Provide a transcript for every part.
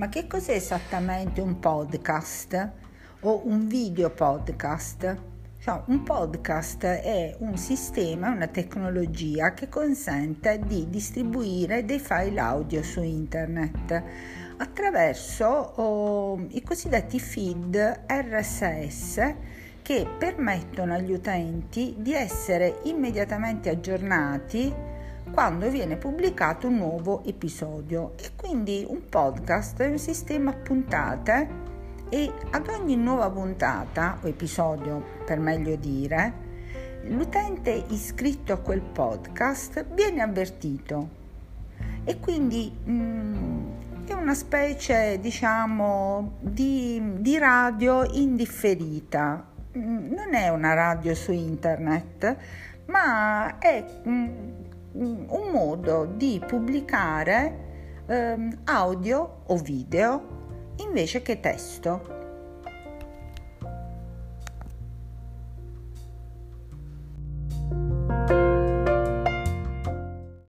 Ma che cos'è esattamente un podcast o un video podcast? Cioè, un podcast è un sistema, una tecnologia che consente di distribuire dei file audio su internet attraverso oh, i cosiddetti feed RSS che permettono agli utenti di essere immediatamente aggiornati quando viene pubblicato un nuovo episodio. E quindi un podcast è un sistema a puntate e ad ogni nuova puntata o episodio per meglio dire l'utente iscritto a quel podcast viene avvertito. E quindi mh, mm, è una specie diciamo di, di radio indifferita. Mm, non è una radio su internet ma è mh, mm, modo di pubblicare ehm, audio o video invece che testo.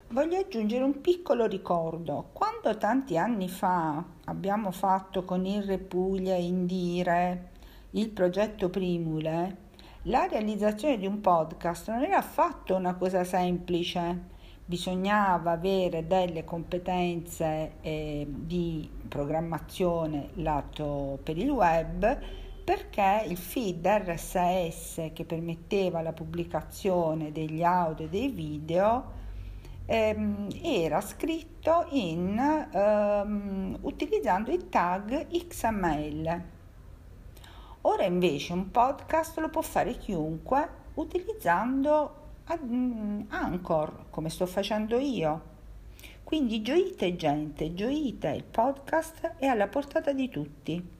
Voglio aggiungere un piccolo ricordo. Quando tanti anni fa abbiamo fatto con il Repuglia Indire il progetto Primule, la realizzazione di un podcast non era affatto una cosa semplice, bisognava avere delle competenze eh, di programmazione lato per il web perché il feed RSS che permetteva la pubblicazione degli audio e dei video ehm, era scritto in, ehm, utilizzando i tag XML. Ora invece un podcast lo può fare chiunque utilizzando Anchor, come sto facendo io. Quindi gioite gente, gioite, il podcast è alla portata di tutti.